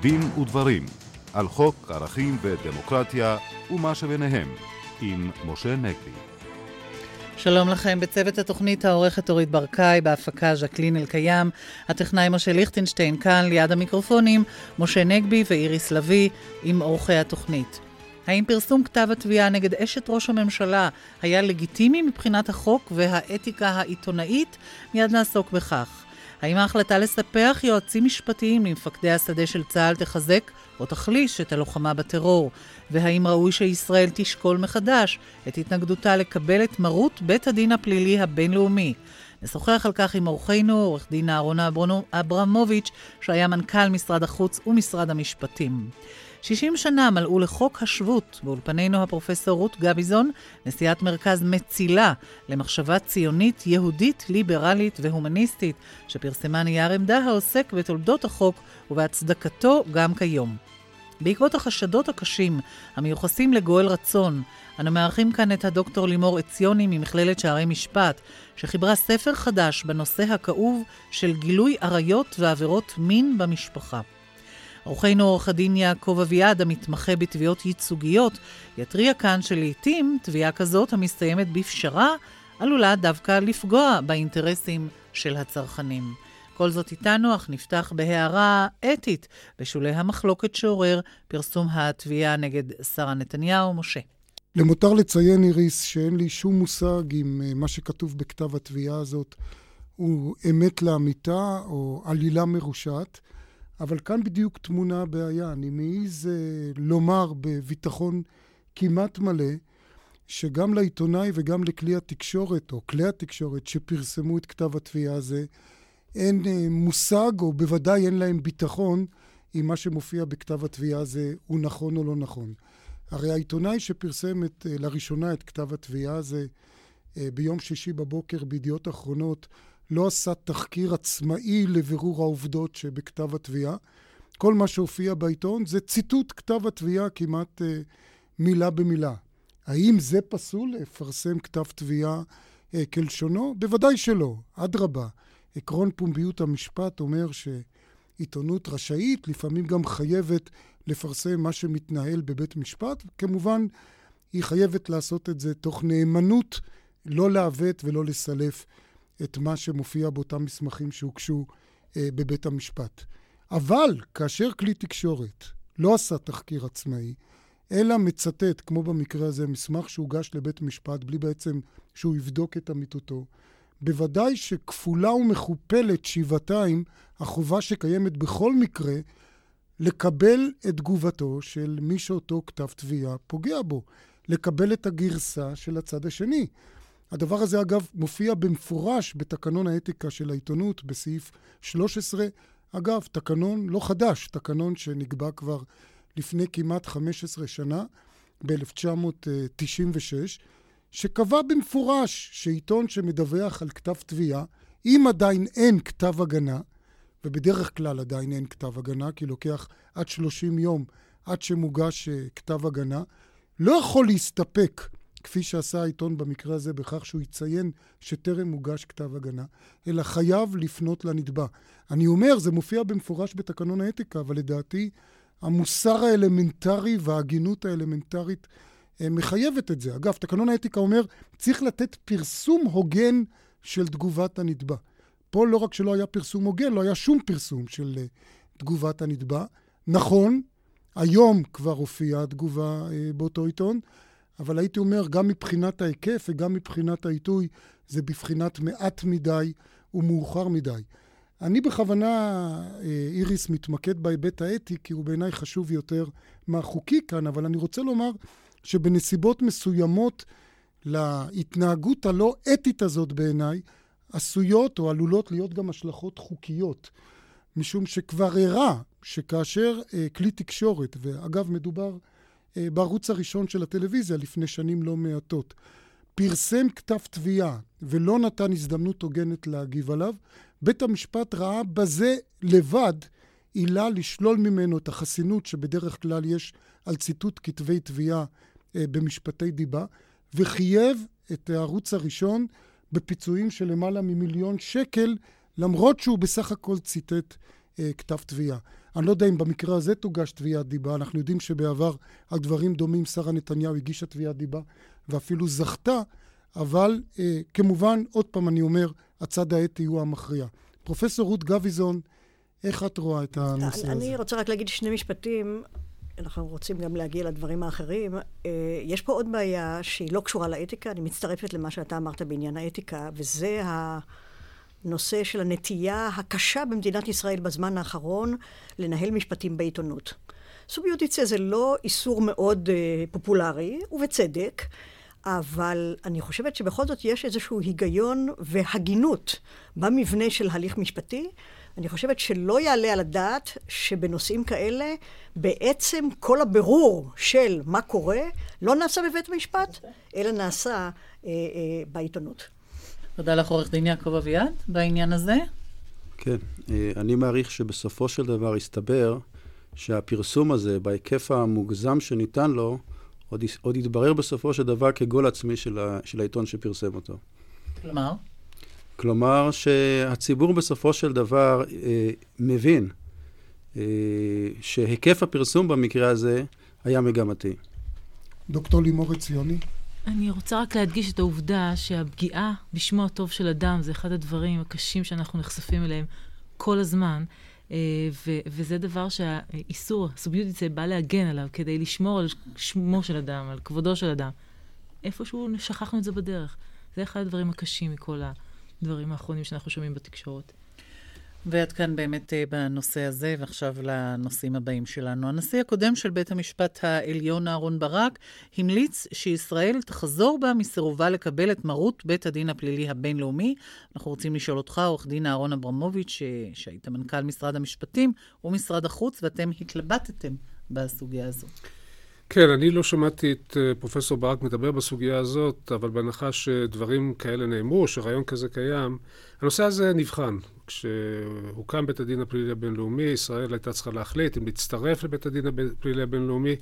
דין ודברים על חוק ערכים ודמוקרטיה ומה שביניהם עם משה נגבי. שלום לכם, בצוות התוכנית העורכת אורית ברקאי, בהפקה ז'קלין אלקיים, הטכנאי משה ליכטנשטיין כאן ליד המיקרופונים, משה נגבי ואיריס לביא עם עורכי התוכנית. האם פרסום כתב התביעה נגד אשת ראש הממשלה היה לגיטימי מבחינת החוק והאתיקה העיתונאית? מיד נעסוק בכך. האם ההחלטה לספח יועצים משפטיים למפקדי השדה של צה"ל תחזק או תחליש את הלוחמה בטרור? והאם ראוי שישראל תשקול מחדש את התנגדותה לקבל את מרות בית הדין הפלילי הבינלאומי? נשוחח על כך עם אורחנו, עורך דין אהרונה אברמוביץ', שהיה מנכ"ל משרד החוץ ומשרד המשפטים. 60 שנה מלאו לחוק השבות. באולפנינו הפרופסור רות גביזון, נשיאת מרכז מצילה למחשבה ציונית, יהודית, ליברלית והומניסטית, שפרסמה נייר עמדה העוסק בתולדות החוק ובהצדקתו גם כיום. בעקבות החשדות הקשים המיוחסים לגואל רצון, אנו מארחים כאן את הדוקטור לימור עציוני ממכללת שערי משפט, שחיברה ספר חדש בנושא הכאוב של גילוי עריות ועבירות מין במשפחה. עורכנו עורך הדין יעקב אביעד, המתמחה בתביעות ייצוגיות, יתריע כאן שלעיתים תביעה כזאת המסתיימת בפשרה עלולה דווקא לפגוע באינטרסים של הצרכנים. כל זאת איתנו, אך נפתח בהערה אתית בשולי המחלוקת שעורר פרסום התביעה נגד שרה נתניהו. משה. למותר לציין, איריס, שאין לי שום מושג אם אה, מה שכתוב בכתב התביעה הזאת הוא אמת לאמיתה או עלילה מרושעת. אבל כאן בדיוק טמונה הבעיה. אני מעז אה, לומר בביטחון כמעט מלא, שגם לעיתונאי וגם לכלי התקשורת, או כלי התקשורת שפרסמו את כתב התביעה הזה, אין אה, מושג, או בוודאי אין להם ביטחון, אם מה שמופיע בכתב התביעה הזה הוא נכון או לא נכון. הרי העיתונאי שפרסם את, אה, לראשונה את כתב התביעה הזה ביום שישי בבוקר בידיעות אחרונות, לא עשה תחקיר עצמאי לבירור העובדות שבכתב התביעה. כל מה שהופיע בעיתון זה ציטוט כתב התביעה כמעט אה, מילה במילה. האם זה פסול לפרסם כתב תביעה אה, כלשונו? בוודאי שלא, אדרבה. עקרון פומביות המשפט אומר שעיתונות רשאית, לפעמים גם חייבת לפרסם מה שמתנהל בבית משפט. כמובן, היא חייבת לעשות את זה תוך נאמנות, לא לעוות ולא לסלף את מה שמופיע באותם מסמכים שהוגשו אה, בבית המשפט. אבל כאשר כלי תקשורת לא עשה תחקיר עצמאי, אלא מצטט, כמו במקרה הזה, מסמך שהוגש לבית משפט בלי בעצם שהוא יבדוק את אמיתותו, בוודאי שכפולה ומכופלת שבעתיים החובה שקיימת בכל מקרה לקבל את תגובתו של מי שאותו כתב תביעה פוגע בו, לקבל את הגרסה של הצד השני. הדבר הזה, אגב, מופיע במפורש בתקנון האתיקה של העיתונות, בסעיף 13. אגב, תקנון לא חדש, תקנון שנקבע כבר לפני כמעט 15 שנה, ב-1996, שקבע במפורש שעיתון שמדווח על כתב תביעה, אם עדיין אין כתב הגנה, ובדרך כלל עדיין אין כתב הגנה, כי לוקח עד 30 יום עד שמוגש אה, כתב הגנה, לא יכול להסתפק כפי שעשה העיתון במקרה הזה, בכך שהוא יציין שטרם מוגש כתב הגנה, אלא חייב לפנות לנתבע. אני אומר, זה מופיע במפורש בתקנון האתיקה, אבל לדעתי המוסר האלמנטרי וההגינות האלמנטרית אה, מחייבת את זה. אגב, תקנון האתיקה אומר, צריך לתת פרסום הוגן של תגובת הנתבע. פה לא רק שלא היה פרסום הוגן, לא היה שום פרסום של uh, תגובת הנתבע. נכון, היום כבר הופיעה התגובה uh, באותו עיתון, אבל הייתי אומר, גם מבחינת ההיקף וגם מבחינת העיתוי, זה בבחינת מעט מדי ומאוחר מדי. אני בכוונה, אה, איריס, מתמקד בהיבט האתי, כי הוא בעיניי חשוב יותר מהחוקי כאן, אבל אני רוצה לומר שבנסיבות מסוימות להתנהגות הלא אתית הזאת בעיניי, עשויות או עלולות להיות גם השלכות חוקיות. משום שכבר הראה שכאשר אה, כלי תקשורת, ואגב, מדובר בערוץ הראשון של הטלוויזיה לפני שנים לא מעטות. פרסם כתב תביעה ולא נתן הזדמנות הוגנת להגיב עליו, בית המשפט ראה בזה לבד עילה לשלול ממנו את החסינות שבדרך כלל יש על ציטוט כתבי תביעה אה, במשפטי דיבה, וחייב את הערוץ הראשון בפיצויים של למעלה ממיליון שקל, למרות שהוא בסך הכל ציטט אה, כתב תביעה. אני לא יודע אם במקרה הזה תוגש תביעת דיבה, אנחנו יודעים שבעבר על דברים דומים שרה נתניהו הגישה תביעת דיבה ואפילו זכתה, אבל אה, כמובן, עוד פעם אני אומר, הצד האתי הוא המכריע. פרופסור רות גביזון, איך את רואה את הנושא אני, הזה? אני רוצה רק להגיד שני משפטים. אנחנו רוצים גם להגיע לדברים האחרים. אה, יש פה עוד בעיה שהיא לא קשורה לאתיקה, אני מצטרפת למה שאתה אמרת בעניין האתיקה, וזה הנושא של הנטייה הקשה במדינת ישראל בזמן האחרון לנהל משפטים בעיתונות. סוביודיציה זה לא איסור מאוד uh, פופולרי, ובצדק, אבל אני חושבת שבכל זאת יש איזשהו היגיון והגינות במבנה של הליך משפטי. אני חושבת שלא יעלה על הדעת שבנושאים כאלה בעצם כל הבירור של מה קורה לא נעשה בבית המשפט, אלא נעשה אה, אה, בעיתונות. תודה לך, עורך דין יעקב אביעד, בעניין הזה. כן, אה, אני מעריך שבסופו של דבר יסתבר שהפרסום הזה, בהיקף המוגזם שניתן לו, עוד, עוד יתברר בסופו של דבר כגול עצמי של, ה, של העיתון שפרסם אותו. כלומר? כלומר שהציבור בסופו של דבר אה, מבין אה, שהיקף הפרסום במקרה הזה היה מגמתי. דוקטור לימור עציוני. אני רוצה רק להדגיש את העובדה שהפגיעה בשמו הטוב של אדם זה אחד הדברים הקשים שאנחנו נחשפים אליהם כל הזמן. אה, ו- וזה דבר שהאיסור, הסוביודיציה, בא להגן עליו כדי לשמור על שמו של אדם, על כבודו של אדם. איפשהו שכחנו את זה בדרך. זה אחד הדברים הקשים מכל הדברים האחרונים שאנחנו שומעים בתקשורת. ועד כאן באמת אה, בנושא הזה, ועכשיו לנושאים הבאים שלנו. הנשיא הקודם של בית המשפט העליון, אהרן ברק, המליץ שישראל תחזור בה מסירובה לקבל את מרות בית הדין הפלילי הבינלאומי. אנחנו רוצים לשאול אותך, עורך דין אהרון אברמוביץ', שהיית מנכ"ל משרד המשפטים ומשרד החוץ, ואתם התלבטתם בסוגיה הזו. כן, אני לא שמעתי את uh, פרופסור ברק מדבר בסוגיה הזאת, אבל בהנחה שדברים כאלה נאמרו, שרעיון כזה קיים, הנושא הזה נבחן. כשהוקם בית הדין הפלילי הבינלאומי, ישראל הייתה צריכה להחליט אם להצטרף לבית הדין הפלילי הבינלאומי,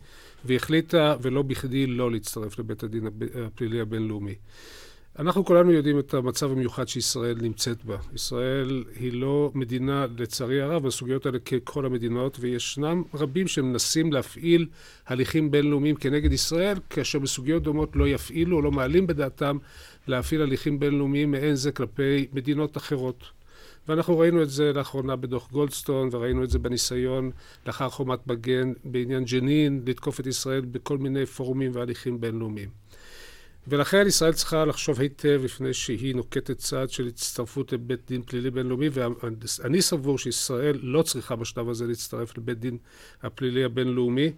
והחליטה, ולא בכדי, לא להצטרף לבית הדין הפלילי הבינלאומי. אנחנו כולנו יודעים את המצב המיוחד שישראל נמצאת בה. ישראל היא לא מדינה, לצערי הרב, בסוגיות האלה ככל המדינות, וישנם רבים שמנסים להפעיל הליכים בינלאומיים כנגד ישראל, כאשר בסוגיות דומות לא יפעילו או לא מעלים בדעתם להפעיל הליכים בינלאומיים מעין זה כלפי מדינות אחרות. ואנחנו ראינו את זה לאחרונה בדוח גולדסטון, וראינו את זה בניסיון לאחר חומת מגן בעניין ג'נין, לתקוף את ישראל בכל מיני פורומים והליכים בינלאומיים. ולכן ישראל צריכה לחשוב היטב לפני שהיא נוקטת צעד של הצטרפות לבית דין פלילי בינלאומי, ואני סבור שישראל לא צריכה בשלב הזה להצטרף לבית דין הפלילי הבינלאומי.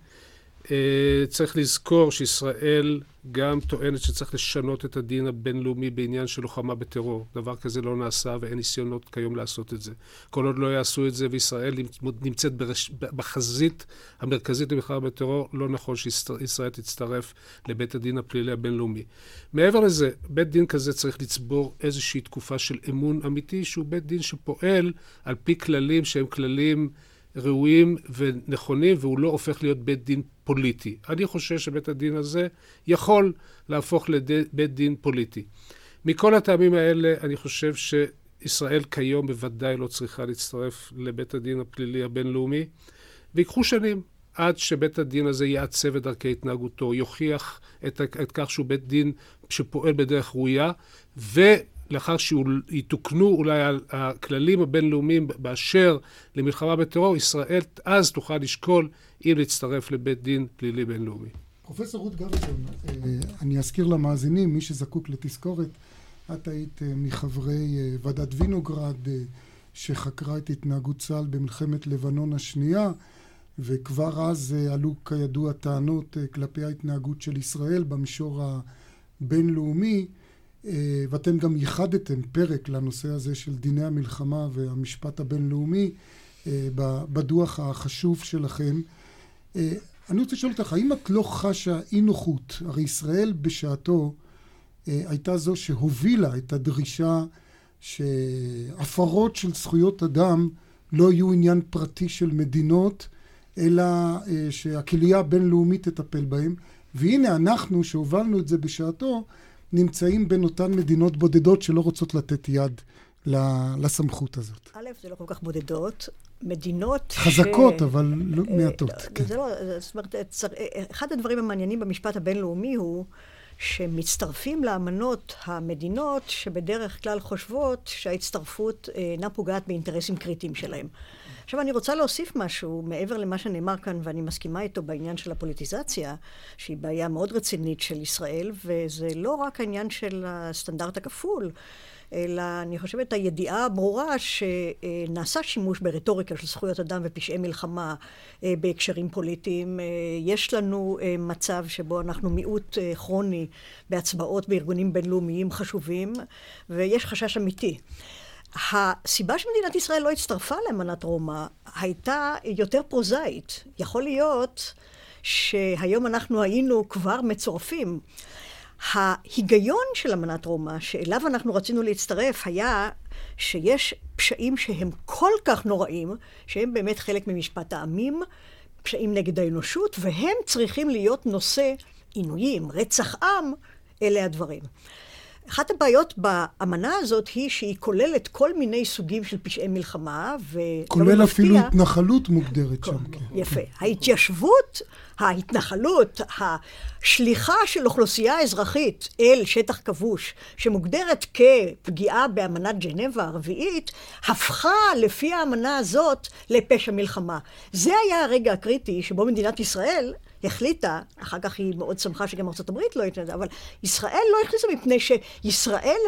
אה, צריך לזכור שישראל גם טוענת שצריך לשנות את הדין הבינלאומי בעניין של לוחמה בטרור. דבר כזה לא נעשה ואין ניסיונות כיום לעשות את זה. כל עוד לא יעשו את זה וישראל נמצאת ברש... בחזית המרכזית למלחמה בטרור, לא נכון שישראל תצטרף לבית הדין הפלילי הבינלאומי. מעבר לזה, בית דין כזה צריך לצבור איזושהי תקופה של אמון אמיתי, שהוא בית דין שפועל על פי כללים שהם כללים... ראויים ונכונים, והוא לא הופך להיות בית דין פוליטי. אני חושב שבית הדין הזה יכול להפוך לבית דין פוליטי. מכל הטעמים האלה, אני חושב שישראל כיום בוודאי לא צריכה להצטרף לבית הדין הפלילי הבינלאומי, ויקחו שנים עד שבית הדין הזה יעצב את דרכי התנהגותו, יוכיח את, את כך שהוא בית דין שפועל בדרך ראויה, ו... לאחר שיתוקנו אולי הכללים הבינלאומיים באשר למלחמה בטרור, ישראל אז תוכל לשקול אם להצטרף לבית דין פלילי בינלאומי. פרופסור רות גביזון, אה, אני אזכיר למאזינים, מי שזקוק לתזכורת, את היית אה, מחברי אה, ועדת וינוגרד שחקרה את התנהגות צה"ל במלחמת לבנון השנייה, וכבר אז עלו כידוע טענות כלפי ההתנהגות של ישראל במישור הבינלאומי. אה, ואתם גם ייחדתם פרק לנושא הזה של דיני המלחמה והמשפט הבינלאומי אה, בדוח החשוב שלכם. אה, אני רוצה לשאול אותך, האם את לא חשה אי נוחות? הרי ישראל בשעתו הייתה זו שהובילה את הדרישה שהפרות של זכויות אדם לא יהיו עניין פרטי של מדינות, אלא שהקהילייה הבינלאומית תטפל בהם. והנה אנחנו, שהובלנו את זה בשעתו, נמצאים בין אותן מדינות בודדות שלא רוצות לתת יד לסמכות הזאת. א', זה לא כל כך בודדות. מדינות חזקות, ש... אבל לא אה, מעטות. כן. זה לא, זאת אומרת, אחד הדברים המעניינים במשפט הבינלאומי הוא שמצטרפים לאמנות המדינות שבדרך כלל חושבות שההצטרפות אינה פוגעת באינטרסים קריטיים שלהם. עכשיו אני רוצה להוסיף משהו מעבר למה שנאמר כאן ואני מסכימה איתו בעניין של הפוליטיזציה שהיא בעיה מאוד רצינית של ישראל וזה לא רק העניין של הסטנדרט הכפול אלא אני חושבת הידיעה הברורה שנעשה שימוש ברטוריקה של זכויות אדם ופשעי מלחמה אה, בהקשרים פוליטיים. אה, יש לנו אה, מצב שבו אנחנו מיעוט כרוני בהצבעות בארגונים בינלאומיים חשובים ויש חשש אמיתי. הסיבה שמדינת ישראל לא הצטרפה לאמנת רומא הייתה יותר פרוזאית. יכול להיות שהיום אנחנו היינו כבר מצורפים. ההיגיון של אמנת רומא, שאליו אנחנו רצינו להצטרף, היה שיש פשעים שהם כל כך נוראים, שהם באמת חלק ממשפט העמים, פשעים נגד האנושות, והם צריכים להיות נושא עינויים, רצח עם, אלה הדברים. אחת הבעיות באמנה הזאת היא שהיא כוללת כל מיני סוגים של פשעי מלחמה, ו... כולל אפילו התנחלות מוגדרת שם. כן. יפה. ההתיישבות, ההתנחלות, השליחה של אוכלוסייה אזרחית אל שטח כבוש, שמוגדרת כפגיעה באמנת ג'נבה הרביעית, הפכה לפי האמנה הזאת לפשע מלחמה. זה היה הרגע הקריטי שבו מדינת ישראל החליטה, אחר כך היא מאוד שמחה שגם ארה"ב לא התנדה, אבל ישראל לא הכניסה מפני שישראל,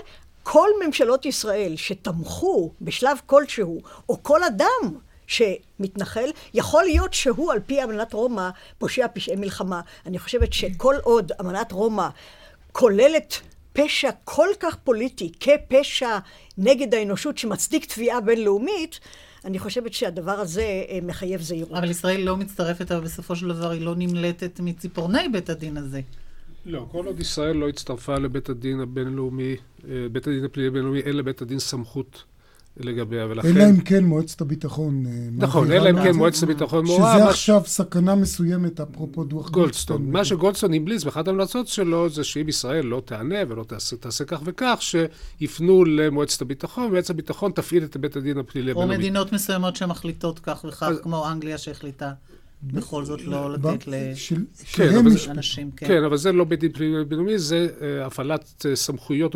כל ממשלות ישראל שתמכו בשלב כלשהו, או כל אדם שמתנחל, יכול להיות שהוא על פי אמנת רומא פושע פשעי מלחמה. אני חושבת שכל עוד אמנת רומא כוללת פשע כל כך פוליטי כפשע נגד האנושות שמצדיק תביעה בינלאומית, אני חושבת שהדבר הזה אה, מחייב זהירות. אבל ישראל לא מצטרפת, אבל בסופו של דבר היא לא נמלטת מציפורני בית הדין הזה. לא, כל עוד ישראל לא הצטרפה לבית הדין הבינלאומי, אה, בית הדין הפלילי הבינלאומי, אין לבית הדין סמכות לגביה, ולכן... אלא אם כן מועצת הביטחון... אה, נכון, אלא אם כן מועצת הביטחון מורה... שזה עכשיו סכנה מסוימת, אפרופו דוח גולדסטון. מה שגולדסטון המליץ באחת ההמלצות שלו, זה שאם ישראל לא תענה ולא תעשה, תעשה כך וכך, שיפנו למועצת הביטחון, ומועצת הביטחון תפעיל את בית הדין הפלילי הבינלאומי. או מדינות מסוימות שמחליטות כך וכך, כמו אנגליה שהחליטה. בכל זאת לא לתת לאנשים, כן. כן, אבל זה לא בית דין פלילי בינלאומי, זה אה, הפעלת אה, סמכויות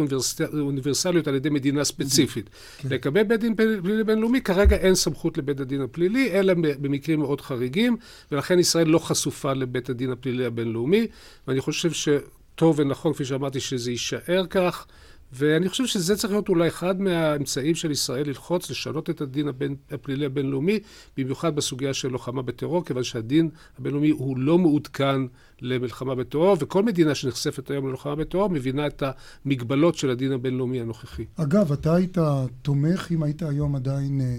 אוניברסליות על ידי מדינה ספציפית. כן. לגבי בית דין פלילי בינלאומי, כרגע אין סמכות לבית הדין הפלילי, אלא במקרים מאוד חריגים, ולכן ישראל לא חשופה לבית הדין הפלילי הבינלאומי, ואני חושב שטוב ונכון, כפי שאמרתי, שזה יישאר כך. ואני חושב שזה צריך להיות אולי אחד מהאמצעים של ישראל ללחוץ, לשנות את הדין הבין, הפלילי הבינלאומי, במיוחד בסוגיה של לוחמה בטרור, כיוון שהדין הבינלאומי הוא לא מעודכן למלחמה בטרור, וכל מדינה שנחשפת היום ללוחמה בטרור מבינה את המגבלות של הדין הבינלאומי הנוכחי. אגב, אתה היית תומך, אם היית היום עדיין אה,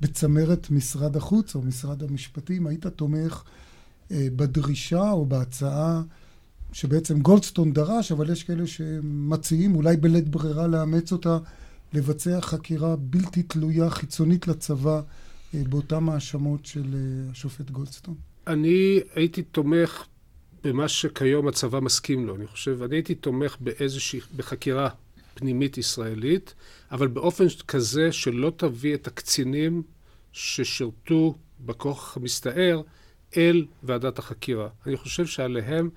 בצמרת משרד החוץ או משרד המשפטים, היית תומך אה, בדרישה או בהצעה שבעצם גולדסטון דרש, אבל יש כאלה שמציעים, אולי בלית ברירה לאמץ אותה, לבצע חקירה בלתי תלויה, חיצונית לצבא, אה, באותן האשמות של אה, השופט גולדסטון. אני הייתי תומך במה שכיום הצבא מסכים לו. אני חושב, אני הייתי תומך באיזושהי, בחקירה פנימית ישראלית, אבל באופן כזה שלא תביא את הקצינים ששירתו בכוח המסתער אל ועדת החקירה. אני חושב שעליהם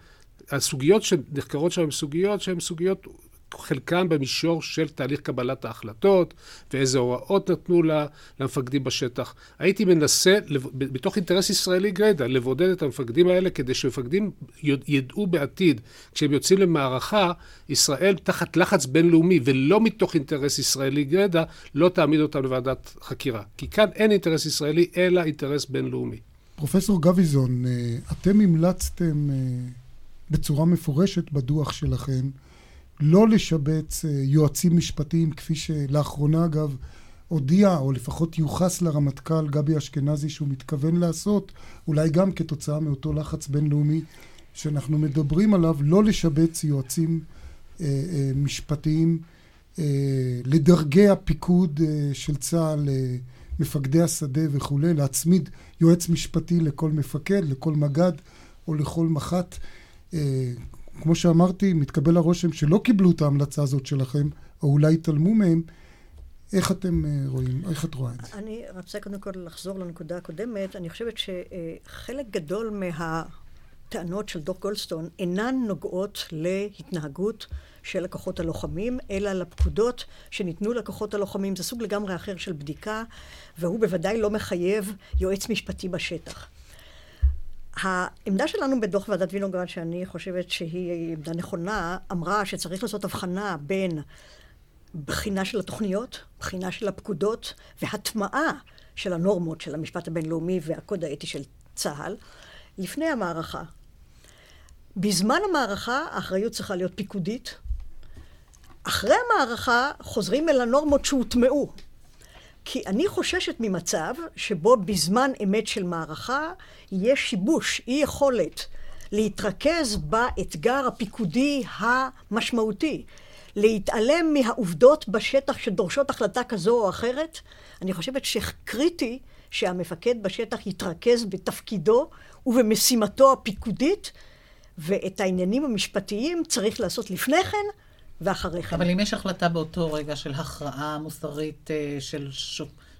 הסוגיות שנחקרות שם הן סוגיות שהן סוגיות, חלקן במישור של תהליך קבלת ההחלטות, ואיזה הוראות נתנו למפקדים בשטח. הייתי מנסה, בתוך אינטרס ישראלי גרידא, לבודד את המפקדים האלה כדי שמפקדים ידעו בעתיד, כשהם יוצאים למערכה, ישראל תחת לחץ בינלאומי, ולא מתוך אינטרס ישראלי גרידא, לא תעמיד אותם לוועדת חקירה. כי כאן אין אינטרס ישראלי, אלא אינטרס בינלאומי. פרופסור גביזון, אה, אתם המלצתם... בצורה מפורשת בדוח שלכם לא לשבץ אה, יועצים משפטיים כפי שלאחרונה אגב הודיע או לפחות יוחס לרמטכ"ל גבי אשכנזי שהוא מתכוון לעשות אולי גם כתוצאה מאותו לחץ בינלאומי שאנחנו מדברים עליו לא לשבץ יועצים אה, אה, משפטיים אה, לדרגי הפיקוד אה, של צה"ל אה, מפקדי השדה וכולי להצמיד יועץ משפטי לכל מפקד לכל מג"ד או לכל מח"ט כמו שאמרתי, מתקבל הרושם שלא קיבלו את ההמלצה הזאת שלכם, או אולי התעלמו מהם. איך אתם אה, רואים, איך את רואה את זה? אני רוצה קודם כל לחזור לנקודה הקודמת. אני חושבת שחלק גדול מהטענות של דוח גולדסטון אינן נוגעות להתנהגות של הכוחות הלוחמים, אלא לפקודות שניתנו לכוחות הלוחמים. זה סוג לגמרי אחר של בדיקה, והוא בוודאי לא מחייב יועץ משפטי בשטח. העמדה שלנו בדוח ועדת וינוגרד, שאני חושבת שהיא עמדה נכונה, אמרה שצריך לעשות הבחנה בין בחינה של התוכניות, בחינה של הפקודות והטמעה של הנורמות של המשפט הבינלאומי והקוד האתי של צה"ל לפני המערכה. בזמן המערכה האחריות צריכה להיות פיקודית. אחרי המערכה חוזרים אל הנורמות שהוטמעו. כי אני חוששת ממצב שבו בזמן אמת של מערכה יש שיבוש, אי יכולת להתרכז באתגר הפיקודי המשמעותי, להתעלם מהעובדות בשטח שדורשות החלטה כזו או אחרת. אני חושבת שקריטי שהמפקד בשטח יתרכז בתפקידו ובמשימתו הפיקודית, ואת העניינים המשפטיים צריך לעשות לפני כן ואחרי כן. אבל אם יש החלטה באותו רגע של הכרעה מוסרית אה, של,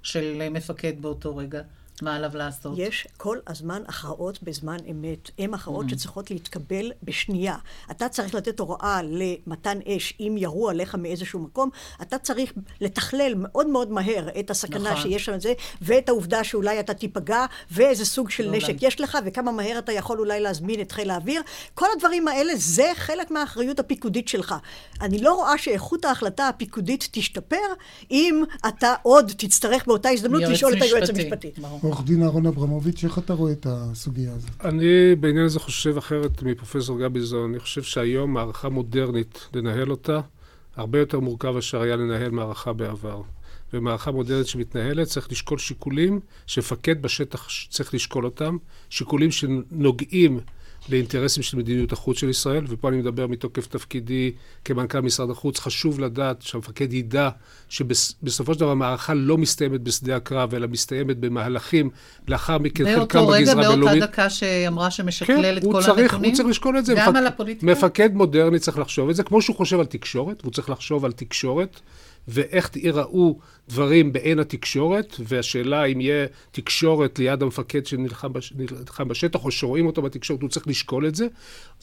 של מפקד באותו רגע, מה עליו לעשות? יש כל הזמן הכרעות בזמן אמת. הן הכרעות mm. שצריכות להתקבל בשנייה. אתה צריך לתת הוראה למתן אש אם ירו עליך מאיזשהו מקום, אתה צריך לתכלל מאוד מאוד מהר את הסכנה נכון. שיש שם זה, ואת העובדה שאולי אתה תיפגע, ואיזה סוג של לא נשק אולי. יש לך, וכמה מהר אתה יכול אולי להזמין את חיל האוויר. כל הדברים האלה זה חלק מהאחריות הפיקודית שלך. אני לא רואה שאיכות ההחלטה הפיקודית תשתפר, אם אתה עוד תצטרך באותה הזדמנות לשאול משפטי. את היועץ המשפטי. ברור. עורך דין אהרון אברמוביץ', איך אתה רואה את הסוגיה הזאת? אני בעניין הזה חושב אחרת מפרופסור גביזון. אני חושב שהיום מערכה מודרנית, לנהל אותה, הרבה יותר מורכב אשר היה לנהל מערכה בעבר. ומערכה מודרנית שמתנהלת, צריך לשקול שיקולים שמפקד בשטח צריך לשקול אותם, שיקולים שנוגעים לאינטרסים של מדיניות החוץ של ישראל, ופה אני מדבר מתוקף תפקידי כמנכ"ל משרד החוץ. חשוב לדעת שהמפקד ידע שבסופו של דבר המערכה לא מסתיימת בשדה הקרב, אלא מסתיימת במהלכים לאחר מכן, חלקם בגזרה בינלאומית. באותו רגע, באותה דקה שאמרה שמשקלל כן, את כל צריך, הנתונים? הוא צריך לשקול את זה. גם מפק... על הפוליטיקה? מפקד מודרני צריך לחשוב את זה, כמו שהוא חושב על תקשורת, והוא צריך לחשוב על תקשורת. ואיך ייראו דברים בעין התקשורת, והשאלה אם יהיה תקשורת ליד המפקד שנלחם בש... בשטח, או שרואים אותו בתקשורת, הוא צריך לשקול את זה.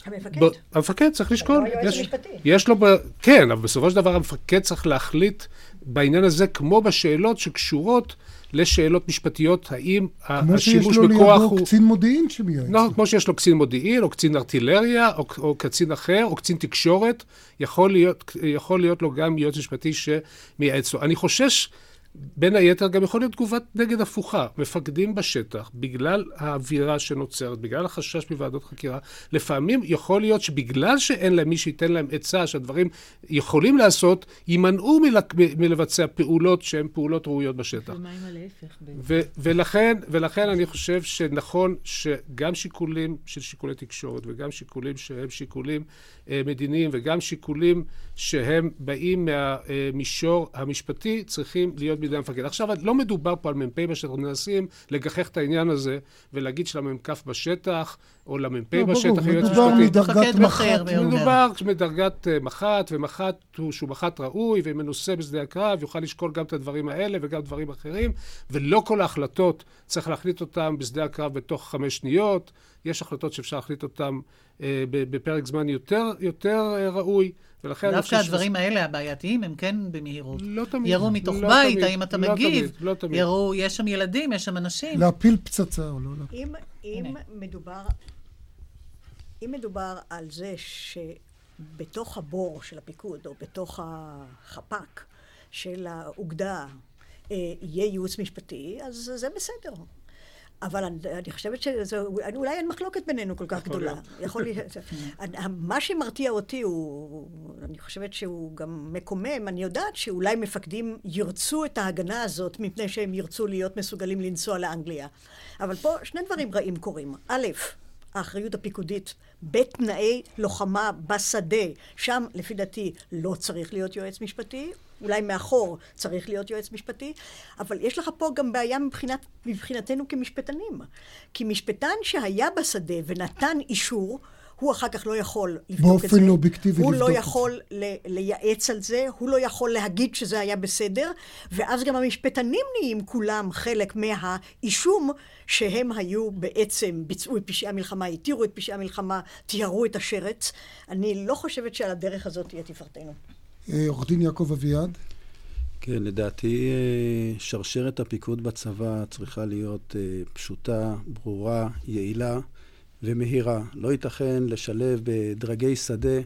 המפקד. ב... המפקד צריך לשקול. יש... יש לו... ב... כן, אבל בסופו של דבר המפקד צריך להחליט בעניין הזה, כמו בשאלות שקשורות לשאלות משפטיות, האם השימוש בכוח הוא... כמו שיש לו לידו קצין מודיעין שמייעץ. נכון, כמו שיש לו קצין מודיעין, או קצין ארטילריה, או, או קצין אחר, או קצין תקשורת, יכול להיות, יכול להיות לו גם יועץ משפטי שמייעץ לו. אני חושש... בין היתר גם יכול להיות תגובת נגד הפוכה. מפקדים בשטח, בגלל האווירה שנוצרת, בגלל החשש מוועדות חקירה, לפעמים יכול להיות שבגלל שאין להם מי שייתן להם עצה שהדברים יכולים לעשות, יימנעו מל... מלבצע פעולות שהן פעולות ראויות בשטח. ומה עם הלהפך? ו- ולכן, ולכן אני חושב שנכון שגם שיקולים של שיקולי תקשורת וגם שיקולים שהם שיקולים אה, מדיניים וגם שיקולים שהם באים מהמישור המשפטי צריכים להיות בידי המפקד. עכשיו, לא מדובר פה על מ"פ בשטח, מנסים לגחך את העניין הזה ולהגיד שלמ"כ בשטח, או למ"פ לא, בשטח, יועץ משפטי. מדובר מדרגת מח"ט. מדובר מדרגת מח"ט, ומח"ט הוא שהוא מח"ט ראוי ומנוסה בשדה הקרב, יוכל לשקול גם את הדברים האלה וגם דברים אחרים, ולא כל ההחלטות צריך להחליט אותן בשדה הקרב בתוך חמש שניות. יש החלטות שאפשר להחליט אותן בפרק זמן יותר, יותר אה, ראוי. ולכן דווקא הדברים שזה... האלה, הבעייתיים, הם כן במהירות. לא תמיד. ירו מתוך לא בית, תמיד, האם אתה לא מגיב? תמיד, לא תמיד. ירו, יש שם ילדים, יש שם אנשים. להפיל פצצה או לא להפיל. אם, אם מדובר, אם מדובר על זה שבתוך הבור של הפיקוד, או בתוך החפ"ק של האוגדה, אה, יהיה ייעוץ משפטי, אז זה בסדר. אבל אני, אני חושבת שאולי אין מחלוקת בינינו כל כך גדולה. יכול להיות. מה שמרתיע אותי הוא, אני חושבת שהוא גם מקומם, אני יודעת שאולי מפקדים ירצו את ההגנה הזאת מפני שהם ירצו להיות מסוגלים לנסוע לאנגליה. אבל פה שני דברים רעים קורים. א', האחריות הפיקודית בתנאי לוחמה בשדה, שם לפי דעתי לא צריך להיות יועץ משפטי, אולי מאחור צריך להיות יועץ משפטי, אבל יש לך פה גם בעיה מבחינת, מבחינתנו כמשפטנים. כי משפטן שהיה בשדה ונתן אישור, הוא אחר כך לא יכול לבדוק את זה. באופן אובייקטיבי לבדוק את זה. הוא לא יכול לייעץ על זה, הוא לא יכול להגיד שזה היה בסדר, ואז גם המשפטנים נהיים כולם חלק מהאישום שהם היו בעצם, ביצעו את פשעי המלחמה, התירו את פשעי המלחמה, תיארו את השרץ. אני לא חושבת שעל הדרך הזאת תהיה תפארתנו. אה, עורך דין יעקב אביעד? כן, לדעתי אה, שרשרת הפיקוד בצבא צריכה להיות אה, פשוטה, ברורה, יעילה ומהירה. לא ייתכן לשלב בדרגי שדה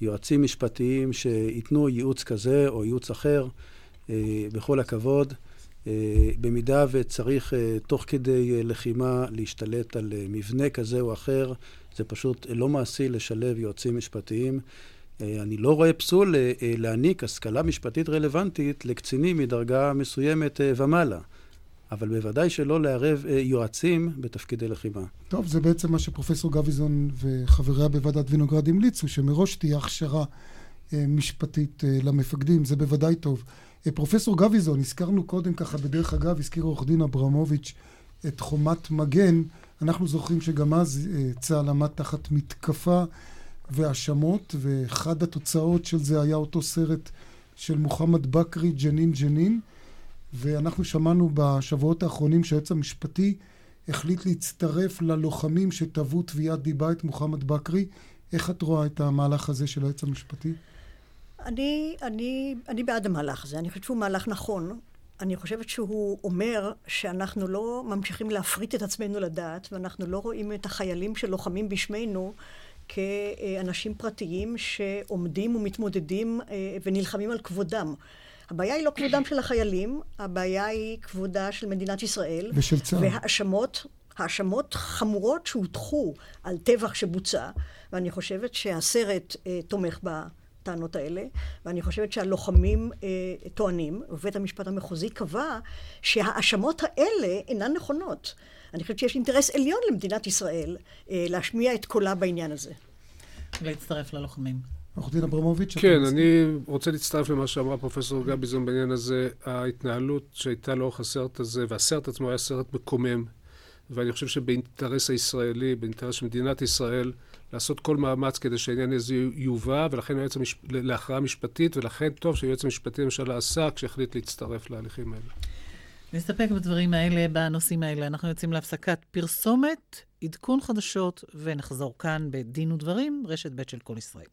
יועצים משפטיים שייתנו ייעוץ כזה או ייעוץ אחר, בכל הכבוד. במידה וצריך תוך כדי לחימה להשתלט על מבנה כזה או אחר, זה פשוט לא מעשי לשלב יועצים משפטיים. אה, אני לא רואה פסול אה, אה, להעניק השכלה משפטית רלוונטית לקצינים מדרגה מסוימת ומעלה. אבל בוודאי שלא לערב יועצים בתפקידי לחימה. טוב, זה בעצם מה שפרופסור גביזון וחבריה בוועדת וינוגרד המליצו, שמראש תהיה הכשרה משפטית למפקדים, זה בוודאי טוב. פרופסור גביזון, הזכרנו קודם ככה, בדרך אגב, הזכיר עורך דין אברמוביץ' את חומת מגן. אנחנו זוכרים שגם אז צה"ל עמד תחת מתקפה והאשמות, ואחד התוצאות של זה היה אותו סרט של מוחמד בכרי, ג'נין ג'נין, ואנחנו שמענו בשבועות האחרונים שהיועץ המשפטי החליט להצטרף ללוחמים שתבעו תביעת דיבה את מוחמד בכרי. איך את רואה את המהלך הזה של היועץ המשפטי? אני, אני, אני בעד המהלך הזה, אני חושבת שהוא מהלך נכון. אני חושבת שהוא אומר שאנחנו לא ממשיכים להפריט את עצמנו לדעת, ואנחנו לא רואים את החיילים שלוחמים בשמנו כאנשים פרטיים שעומדים ומתמודדים אה, ונלחמים על כבודם. הבעיה היא לא כבודם של החיילים, הבעיה היא כבודה של מדינת ישראל. ושל צה"ל. והאשמות, האשמות חמורות שהוטחו על טבח שבוצע, ואני חושבת שהסרט אה, תומך בטענות האלה, ואני חושבת שהלוחמים אה, טוענים, ובית המשפט המחוזי קבע שההאשמות האלה אינן נכונות. אני חושבת שיש אינטרס עליון למדינת ישראל אה, להשמיע את קולה בעניין הזה. להצטרף ללוחמים. עורך דין אברמוביץ'. כן, אני רוצה להצטרף למה שאמרה פרופסור גביזון בעניין הזה. ההתנהלות שהייתה לאורך הסרט הזה, והסרט עצמו היה סרט מקומם, ואני חושב שבאינטרס הישראלי, באינטרס של מדינת ישראל, לעשות כל מאמץ כדי שהעניין הזה יובא, ולכן היועץ המשפ... להכרעה משפטית, ולכן טוב שהיועץ המשפטי לממשלה עשה כשהחליט להצטרף להליכים האלה. נסתפק בדברים האלה, בנושאים האלה. אנחנו יוצאים להפסקת פרסומת, עדכון חדשות, ונחזור כאן בדין ודברים, רשת ב' של כל ישראל.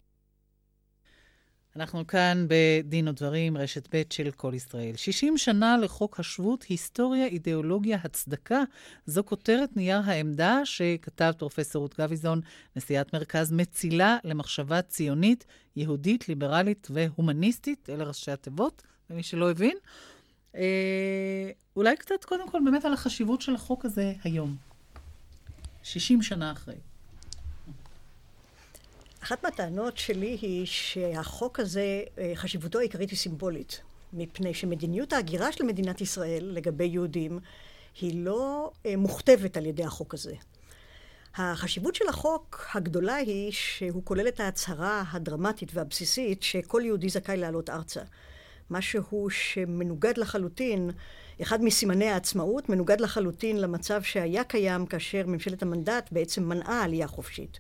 אנחנו כאן בדין ודברים, רשת ב' של כל ישראל. 60 שנה לחוק השבות, היסטוריה, אידיאולוגיה, הצדקה. זו כותרת נייר העמדה שכתב פרופסור רות גביזון, נשיאת מרכז מצילה למחשבה ציונית, יהודית, ליברלית והומניסטית. אלה ראשי התיבות, למי שלא הבין. אה, אולי קצת קודם כל באמת על החשיבות של החוק הזה היום, 60 שנה אחרי. אחת מהטענות שלי היא שהחוק הזה, אה, חשיבותו העיקרית היא סימבולית, מפני שמדיניות ההגירה של מדינת ישראל לגבי יהודים היא לא אה, מוכתבת על ידי החוק הזה. החשיבות של החוק הגדולה היא שהוא כולל את ההצהרה הדרמטית והבסיסית שכל יהודי זכאי לעלות ארצה. משהו שמנוגד לחלוטין, אחד מסימני העצמאות, מנוגד לחלוטין למצב שהיה קיים כאשר ממשלת המנדט בעצם מנעה עלייה חופשית.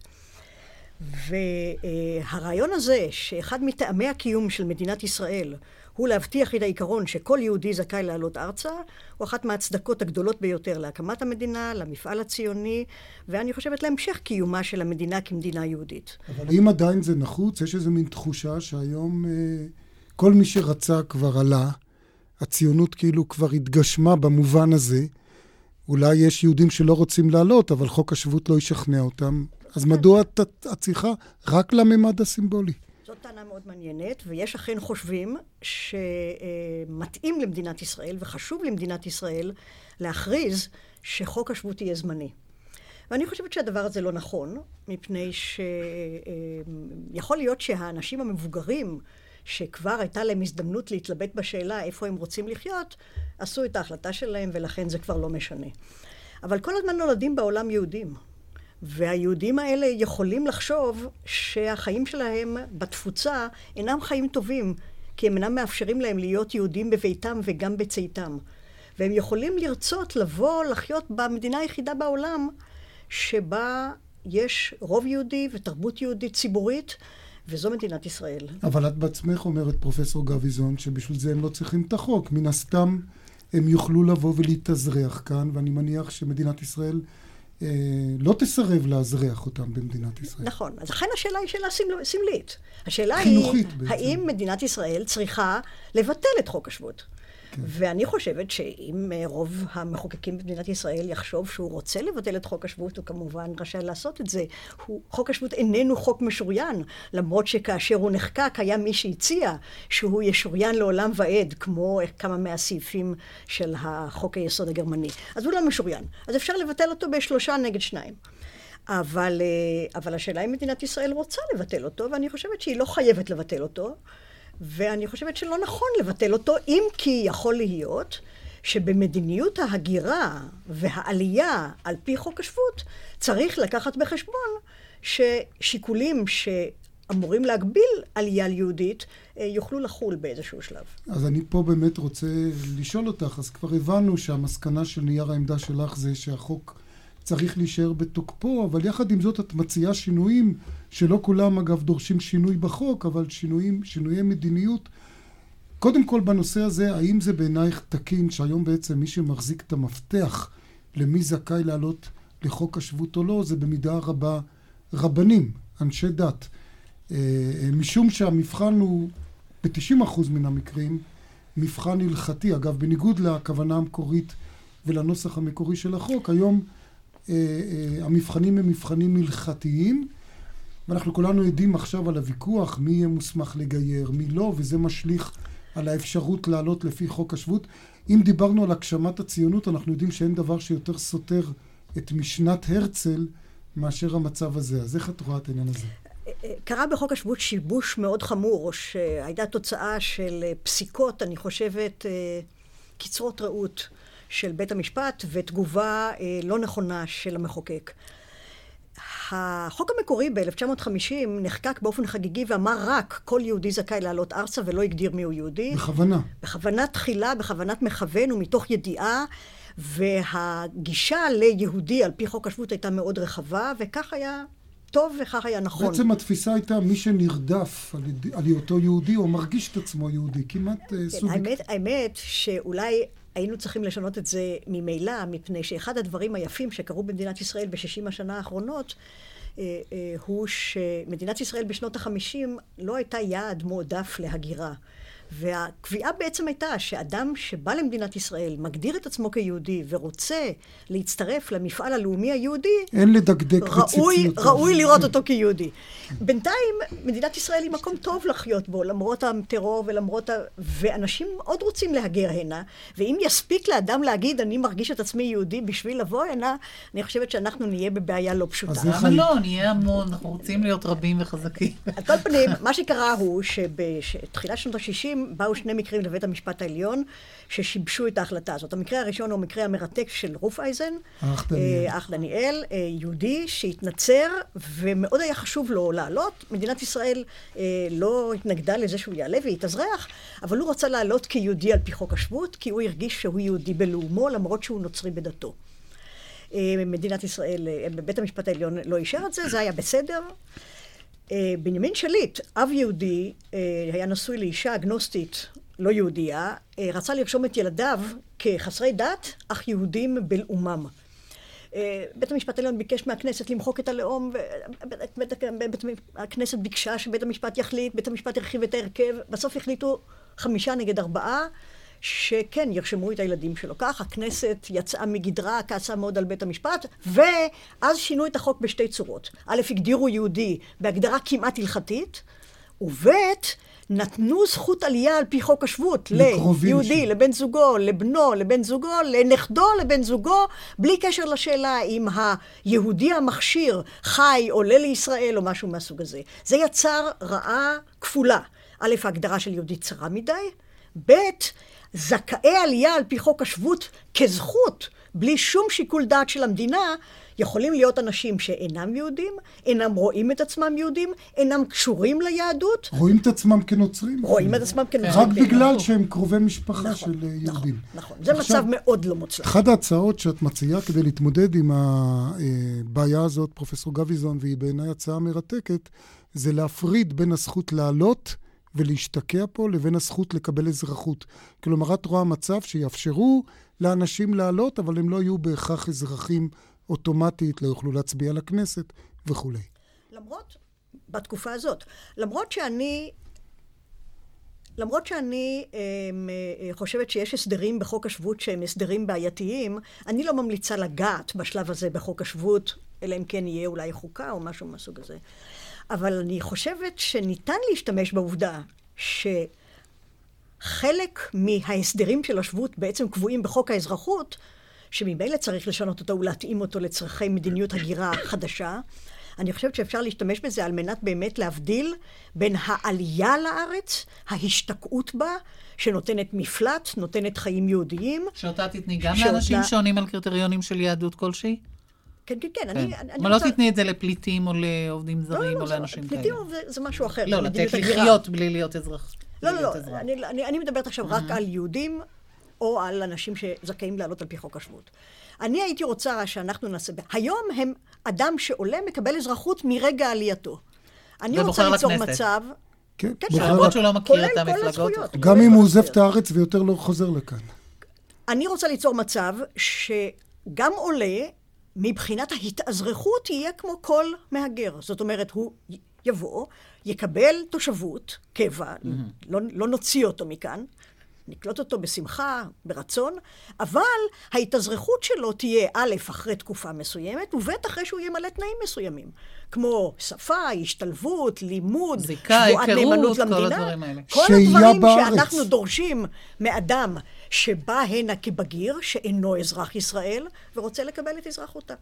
והרעיון הזה, שאחד מטעמי הקיום של מדינת ישראל הוא להבטיח את העיקרון שכל יהודי זכאי לעלות ארצה, הוא אחת מההצדקות הגדולות ביותר להקמת המדינה, למפעל הציוני, ואני חושבת להמשך קיומה של המדינה כמדינה יהודית. אבל אם עדיין זה נחוץ, יש איזו מין תחושה שהיום... אה... כל מי שרצה כבר עלה, הציונות כאילו כבר התגשמה במובן הזה. אולי יש יהודים שלא רוצים לעלות, אבל חוק השבות לא ישכנע אותם. אז מדוע את, את צריכה רק לממד הסימבולי? זאת טענה מאוד מעניינת, ויש אכן חושבים שמתאים למדינת ישראל וחשוב למדינת ישראל להכריז שחוק השבות יהיה זמני. ואני חושבת שהדבר הזה לא נכון, מפני שיכול להיות שהאנשים המבוגרים שכבר הייתה להם הזדמנות להתלבט בשאלה איפה הם רוצים לחיות, עשו את ההחלטה שלהם ולכן זה כבר לא משנה. אבל כל הזמן נולדים בעולם יהודים. והיהודים האלה יכולים לחשוב שהחיים שלהם בתפוצה אינם חיים טובים, כי הם אינם מאפשרים להם להיות יהודים בביתם וגם בצאתם. והם יכולים לרצות לבוא לחיות במדינה היחידה בעולם שבה יש רוב יהודי ותרבות יהודית ציבורית, וזו מדינת ישראל. אבל את בעצמך אומרת, פרופסור גביזון, שבשביל זה הם לא צריכים את החוק. מן הסתם הם יוכלו לבוא ולהתאזרח כאן, ואני מניח שמדינת ישראל אה, לא תסרב לאזרח אותם במדינת ישראל. נכון. אז לכן השאלה היא שאלה סמלית. השאלה היא, בעצם. האם מדינת ישראל צריכה לבטל את חוק השבות? כן. ואני חושבת שאם אה, רוב המחוקקים במדינת ישראל יחשוב שהוא רוצה לבטל את חוק השבות, הוא כמובן רשאי לעשות את זה. הוא, חוק השבות איננו חוק משוריין, למרות שכאשר הוא נחקק היה מי שהציע שהוא ישוריין לעולם ועד, כמו כמה מהסעיפים של החוק היסוד הגרמני. אז הוא לא משוריין. אז אפשר לבטל אותו בשלושה נגד שניים. אבל, אה, אבל השאלה אם מדינת ישראל רוצה לבטל אותו, ואני חושבת שהיא לא חייבת לבטל אותו. ואני חושבת שלא נכון לבטל אותו, אם כי יכול להיות שבמדיניות ההגירה והעלייה על פי חוק השבות, צריך לקחת בחשבון ששיקולים שאמורים להגביל עלייה יהודית אה, יוכלו לחול באיזשהו שלב. אז אני פה באמת רוצה לשאול אותך, אז כבר הבנו שהמסקנה של נייר העמדה שלך זה שהחוק צריך להישאר בתוקפו, אבל יחד עם זאת את מציעה שינויים שלא כולם אגב דורשים שינוי בחוק, אבל שינויים, שינויי מדיניות. קודם כל בנושא הזה, האם זה בעינייך תקין שהיום בעצם מי שמחזיק את המפתח למי זכאי לעלות לחוק השבות או לא, זה במידה רבה רבנים, אנשי דת. אה, אה, משום שהמבחן הוא ב-90% מן המקרים מבחן הלכתי. אגב, בניגוד לכוונה המקורית ולנוסח המקורי של החוק, היום אה, המבחנים הם מבחנים הלכתיים, ואנחנו כולנו עדים עכשיו על הוויכוח מי יהיה מוסמך לגייר, מי לא, וזה משליך על האפשרות לעלות לפי חוק השבות. אם דיברנו על הגשמת הציונות, אנחנו יודעים שאין דבר שיותר סותר את משנת הרצל מאשר המצב הזה. אז איך את רואה את העניין הזה? קרה בחוק השבות שיבוש מאוד חמור, שהייתה תוצאה של פסיקות, אני חושבת, אה, קצרות ראות. של בית המשפט ותגובה אה, לא נכונה של המחוקק. החוק המקורי ב-1950 נחקק באופן חגיגי ואמר רק כל יהודי זכאי לעלות ארצה ולא הגדיר מיהו יהודי. בכוונה. בכוונה תחילה, בכוונת מכוון ומתוך ידיעה, והגישה ליהודי על פי חוק השבות הייתה מאוד רחבה, וכך היה טוב וכך היה נכון. בעצם התפיסה הייתה מי שנרדף על, היותו יהודי או מרגיש את עצמו יהודי, כמעט אה, כן, סוג... האמת, האמת שאולי היינו צריכים לשנות את זה ממילא, מפני שאחד הדברים היפים שקרו במדינת ישראל בשישים השנה האחרונות, אה, אה, הוא שמדינת ישראל בשנות החמישים לא הייתה יעד מועדף להגירה. והקביעה בעצם הייתה שאדם שבא למדינת ישראל, מגדיר את עצמו כיהודי ורוצה להצטרף למפעל הלאומי היהודי, אין לדקדק ראוי, ראוי לראות אותו כיהודי. בינתיים מדינת ישראל היא מקום טוב לחיות בו, למרות הטרור ולמרות ה... ואנשים עוד רוצים להגר הנה, ואם יספיק לאדם להגיד, אני מרגיש את עצמי יהודי בשביל לבוא הנה, אני חושבת שאנחנו נהיה בבעיה לא פשוטה. אז למה לא? נהיה המון, אנחנו רוצים להיות רבים וחזקים. על כל פנים, מה שקרה הוא שבתחילת שנות ה-60 באו שני מקרים לבית המשפט העליון ששיבשו את ההחלטה הזאת. המקרה הראשון הוא המקרה המרתק של רופאייזן. אח דניאל. אה, אח דניאל, אה, יהודי שהתנצר, ומאוד היה חשוב לו לעלות. מדינת ישראל אה, לא התנגדה לזה שהוא יעלה ויתאזרח, אבל הוא רצה לעלות כיהודי על פי חוק השבות, כי הוא הרגיש שהוא יהודי בלאומו, למרות שהוא נוצרי בדתו. מדינת ישראל, בית המשפט העליון לא אישר את זה, זה היה בסדר. אה, בנימין שליט, אב יהודי, אה, היה נשוי לאישה אגנוסטית לא יהודייה, אה, רצה לרשום את ילדיו כחסרי דת, אך יהודים בלאומם. בית המשפט העליון ביקש מהכנסת למחוק את הלאום, והכנסת ביקשה שבית המשפט יחליט, בית המשפט הרחיב את ההרכב, בסוף החליטו חמישה נגד ארבעה, שכן, ירשמו את הילדים שלו כך. הכנסת יצאה מגדרה, כעסה מאוד על בית המשפט, ואז שינו את החוק בשתי צורות. א', הגדירו יהודי בהגדרה כמעט הלכתית, וב', נתנו זכות עלייה על פי חוק השבות ליהודי, ש... לבן זוגו, לבנו, לבן זוגו, לנכדו, לבן זוגו, בלי קשר לשאלה אם היהודי המכשיר חי, עולה לישראל או משהו מהסוג הזה. זה יצר רעה כפולה. א', ההגדרה של יהודי צרה מדי, ב', זכאי עלייה על פי חוק השבות כזכות, בלי שום שיקול דעת של המדינה, יכולים להיות אנשים שאינם יהודים, אינם רואים את עצמם יהודים, אינם קשורים ליהדות. רואים את עצמם כנוצרים. רואים את עצמם כנוצרים. רק בגלל שהם קרובי משפחה נכון, של נכון, יהודים. נכון, זה מצב מאוד לא מוצלח. אחת ההצעות שאת מציעה כדי להתמודד עם הבעיה הזאת, פרופסור גביזון, והיא בעיניי הצעה מרתקת, זה להפריד בין הזכות לעלות ולהשתקע פה לבין הזכות לקבל אזרחות. כלומר, את רואה מצב שיאפשרו לאנשים לעלות, אבל הם לא יהיו בהכרח אזרחים אוטומטית, לא יוכלו להצביע לכנסת וכולי. למרות, בתקופה הזאת, למרות שאני למרות שאני אה, חושבת שיש הסדרים בחוק השבות שהם הסדרים בעייתיים, אני לא ממליצה לגעת בשלב הזה בחוק השבות, אלא אם כן יהיה אולי חוקה או משהו מהסוג הזה. אבל אני חושבת שניתן להשתמש בעובדה שחלק מההסדרים של השבות בעצם קבועים בחוק האזרחות, שממילא צריך לשנות אותו ולהתאים אותו לצרכי מדיניות הגירה חדשה. אני חושבת שאפשר להשתמש בזה על מנת באמת להבדיל בין העלייה לארץ, ההשתקעות בה, שנותנת מפלט, נותנת חיים יהודיים. שאותה תתני גם שאותה... לאנשים שעונים על קריטריונים של יהדות כלשהי? כן, כן, כן. אני, אני אבל רוצה... לא תתני את זה לפליטים או לעובדים זרים לא, לא, או לאנשים כאלה. פליטים זה, זה משהו אחר. לא, לתת לחיות בלי להיות אזרח. לא, לא, לא. אני, אני, אני מדברת עכשיו רק על יהודים או על אנשים שזכאים לעלות על פי חוק השבות. אני הייתי רוצה שאנחנו נעשה... היום הם, אדם שעולה מקבל אזרחות מרגע עלייתו. אני רוצה ליצור לכנסת. מצב... כן, כן למרות שהוא לא מכיר את המפלגות. גם אם הוא עוזב את הארץ ויותר לא חוזר לכאן. אני רוצה ליצור מצב שגם עולה, מבחינת ההתאזרחות, יהיה כמו כל מהגר. זאת אומרת, הוא יבוא, יקבל תושבות, קבע, mm-hmm. לא, לא נוציא אותו מכאן, נקלוט אותו בשמחה, ברצון, אבל ההתאזרחות שלו תהיה א', אחרי תקופה מסוימת, וב', אחרי שהוא ימלא תנאים מסוימים. כמו שפה, השתלבות, לימוד, זיקה, שבועת נאמנות למדינה. כל הדברים האלה. כל הדברים בארץ. שאנחנו דורשים מאדם שבא הנה כבגיר, שאינו אזרח ישראל, ורוצה לקבל את אזרחותה.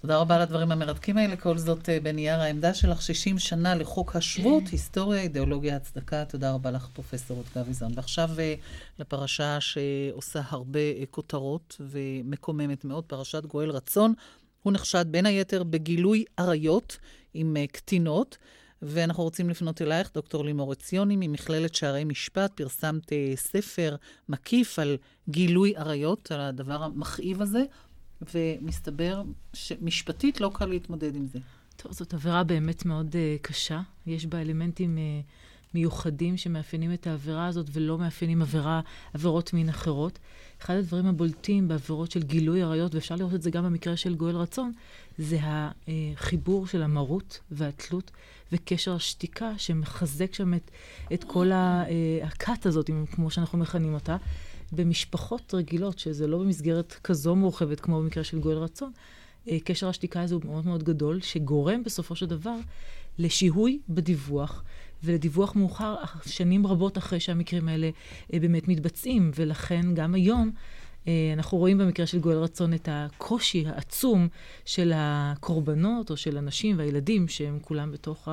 תודה רבה על הדברים המרתקים האלה. כל זאת אה, בנייר העמדה שלך, 60 שנה לחוק השבות, היסטוריה, אידיאולוגיה, הצדקה. תודה רבה לך, פרופ' רות גביזון. ועכשיו אה, לפרשה שעושה הרבה אה, כותרות ומקוממת מאוד, פרשת גואל רצון. הוא נחשד בין היתר בגילוי עריות עם קטינות. ואנחנו רוצים לפנות אלייך, דוקטור לימור עציוני, ממכללת שערי משפט. פרסמת ספר מקיף על גילוי עריות, על הדבר המכאיב הזה. ומסתבר שמשפטית לא קל להתמודד עם זה. טוב, זאת עבירה באמת מאוד uh, קשה. יש בה אלמנטים uh, מיוחדים שמאפיינים את העבירה הזאת ולא מאפיינים עבירה, עבירות מין אחרות. אחד הדברים הבולטים בעבירות של גילוי עריות, ואפשר לראות את זה גם במקרה של גואל רצון, זה החיבור של המרות והתלות וקשר השתיקה שמחזק שם את, את כל אה, הכת הזאת, כמו שאנחנו מכנים אותה. במשפחות רגילות, שזה לא במסגרת כזו מורחבת כמו במקרה של גואל רצון, אה, קשר השתיקה הזה הוא מאוד מאוד גדול, שגורם בסופו של דבר לשיהוי בדיווח, ולדיווח מאוחר שנים רבות אחרי שהמקרים האלה אה, באמת מתבצעים, ולכן גם היום אנחנו רואים במקרה של גואל רצון את הקושי העצום של הקורבנות או של הנשים והילדים, שהם כולם בתוך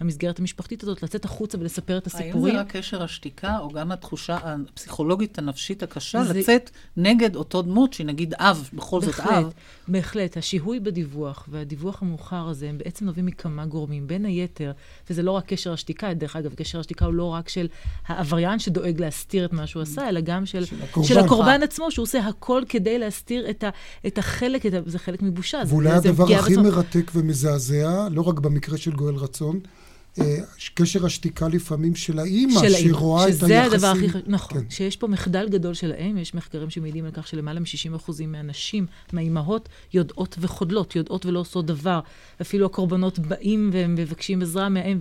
המסגרת המשפחתית הזאת, לצאת החוצה ולספר את הסיפורים. האם זה רק קשר השתיקה, או גם התחושה הפסיכולוגית הנפשית הקשה, זה... לצאת נגד אותו דמות, שהיא נגיד אב, בכל בהחלט, זאת אב? בהחלט. השיהוי בדיווח והדיווח המאוחר הזה, הם בעצם נובעים מכמה גורמים. בין היתר, וזה לא רק קשר השתיקה, דרך אגב, קשר השתיקה הוא לא רק של העבריין שדואג להסתיר את מה שהוא עשה, אלא גם של, של, הקורבן. של הקורבן עצמו, שהוא עושה הכל כדי להסתיר את, ה, את החלק, את ה, זה חלק מבושה. ואולי הדבר הכי בצור... מרתק ומזעזע, לא רק במקרה של גואל רצון, קשר השתיקה לפעמים של האימא, שרואה את היחסים. שזה הדבר הכי חשוב, נכון. כן. שיש פה מחדל גדול של האם, יש מחקרים שמעידים על כך שלמעלה מ-60% מהנשים, מהאימהות, יודעות וחודלות, יודעות ולא עושות דבר. אפילו הקורבנות באים והם מבקשים עזרה מהאם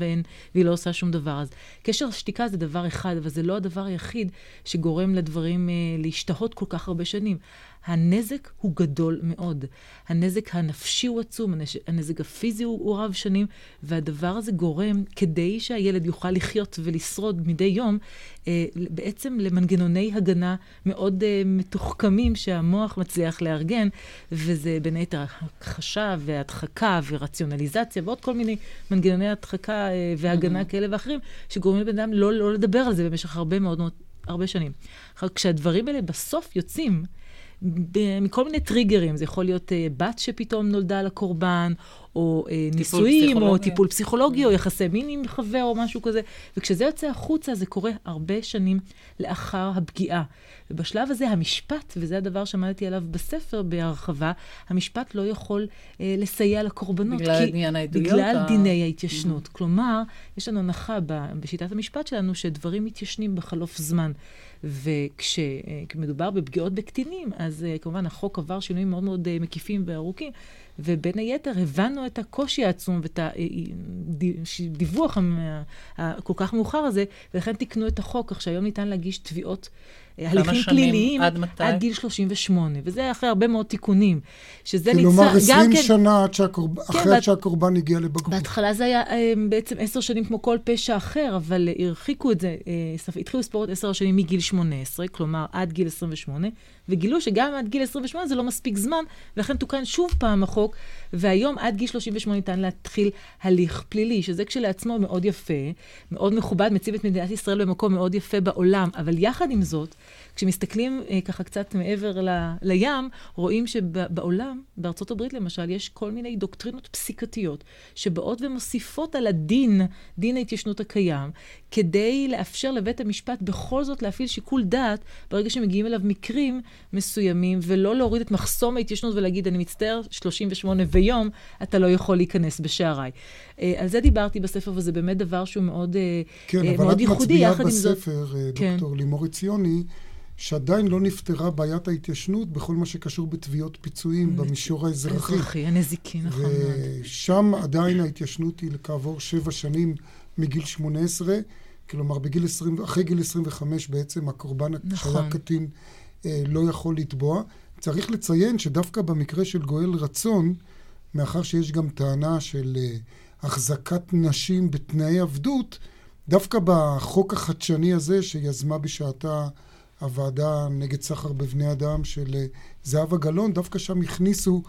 והיא לא עושה שום דבר. אז קשר השתיקה זה דבר אחד, אבל זה לא הדבר היחיד שגורם לדברים אה, להשתהות כל כך הרבה שנים. הנזק הוא גדול מאוד. הנזק הנפשי הוא עצום, הנזק הפיזי הוא, הוא רב שנים, והדבר הזה גורם, כדי שהילד יוכל לחיות ולשרוד מדי יום, אה, בעצם למנגנוני הגנה מאוד אה, מתוחכמים שהמוח מצליח לארגן, וזה בין היתר הכחשה והדחקה ורציונליזציה ועוד כל מיני מנגנוני הדחקה אה, והגנה mm-hmm. כאלה ואחרים, שגורמים לבן אדם לא, לא לדבר על זה במשך הרבה מאוד, מאוד הרבה שנים. כשהדברים האלה בסוף יוצאים, מכל מיני טריגרים. זה יכול להיות בת שפתאום נולדה לקורבן, או אה, נישואים, או טיפול פסיכולוגי, או יחסי מין עם חבר, או משהו כזה. וכשזה יוצא החוצה, זה קורה הרבה שנים לאחר הפגיעה. ובשלב הזה המשפט, וזה הדבר שעמדתי עליו בספר בהרחבה, המשפט לא יכול אה, לסייע לקורבנות. בגלל עניין העדויות? בגלל או... דיני ההתיישנות. Mm-hmm. כלומר, יש לנו הנחה בשיטת המשפט שלנו שדברים מתיישנים בחלוף זמן. וכשמדובר בפגיעות בקטינים, אז אה, כמובן החוק עבר שינויים מאוד מאוד אה, מקיפים וארוכים. ובין היתר הבנו את הקושי העצום ואת הדיווח הכל כך מאוחר הזה, ולכן תיקנו את החוק, כך שהיום ניתן להגיש תביעות הליכים פליליים עד מתי? עד גיל 38, וזה אחרי הרבה מאוד תיקונים. שזה ניצח... כלומר, 20 כן, שנה עד שהקורב... כן, אחרי עד שהקורבן הגיע לבגרות. בהתחלה זה היה אה, בעצם עשר שנים כמו כל פשע אחר, אבל הרחיקו את זה, אה, התחילו לספור את עשר השנים מגיל 18, כלומר עד גיל 28, וגילו שגם עד גיל 28 זה לא מספיק זמן, ולכן תוקן שוב פעם החוק, והיום עד גיל 38 ניתן להתחיל הליך פלילי, שזה כשלעצמו מאוד יפה, מאוד מכובד, מציב את מדינת ישראל במקום מאוד יפה בעולם, אבל יחד עם זאת, כשמסתכלים אה, ככה קצת מעבר ל, לים, רואים שבעולם, בארצות הברית למשל, יש כל מיני דוקטרינות פסיקתיות שבאות ומוסיפות על הדין, דין ההתיישנות הקיים, כדי לאפשר לבית המשפט בכל זאת להפעיל שיקול דעת ברגע שמגיעים אליו מקרים מסוימים, ולא להוריד את מחסום ההתיישנות ולהגיד, אני מצטער, 38 ויום, אתה לא יכול להיכנס בשעריי. אה, על זה דיברתי בספר, וזה באמת דבר שהוא מאוד, אה, כן, אה, מאוד ייחודי, יחד עם זאת... כן, אבל את מצביעה בספר, דוקטור לימור עציוני, שעדיין לא נפתרה בעיית ההתיישנות בכל מה שקשור בתביעות פיצויים במישור האזרחי. אזרחי, הנזיקי, נכון מאוד. ושם עדיין ההתיישנות היא כעבור שבע שנים מגיל 18, כלומר בגיל 20, אחרי גיל 25 בעצם הקורבן נכון. שהיה קטין אה, לא יכול לתבוע. צריך לציין שדווקא במקרה של גואל רצון, מאחר שיש גם טענה של אה, החזקת נשים בתנאי עבדות, דווקא בחוק החדשני הזה שיזמה בשעתה הוועדה נגד סחר בבני אדם של אה, זהבה גלאון, דווקא שם הכניסו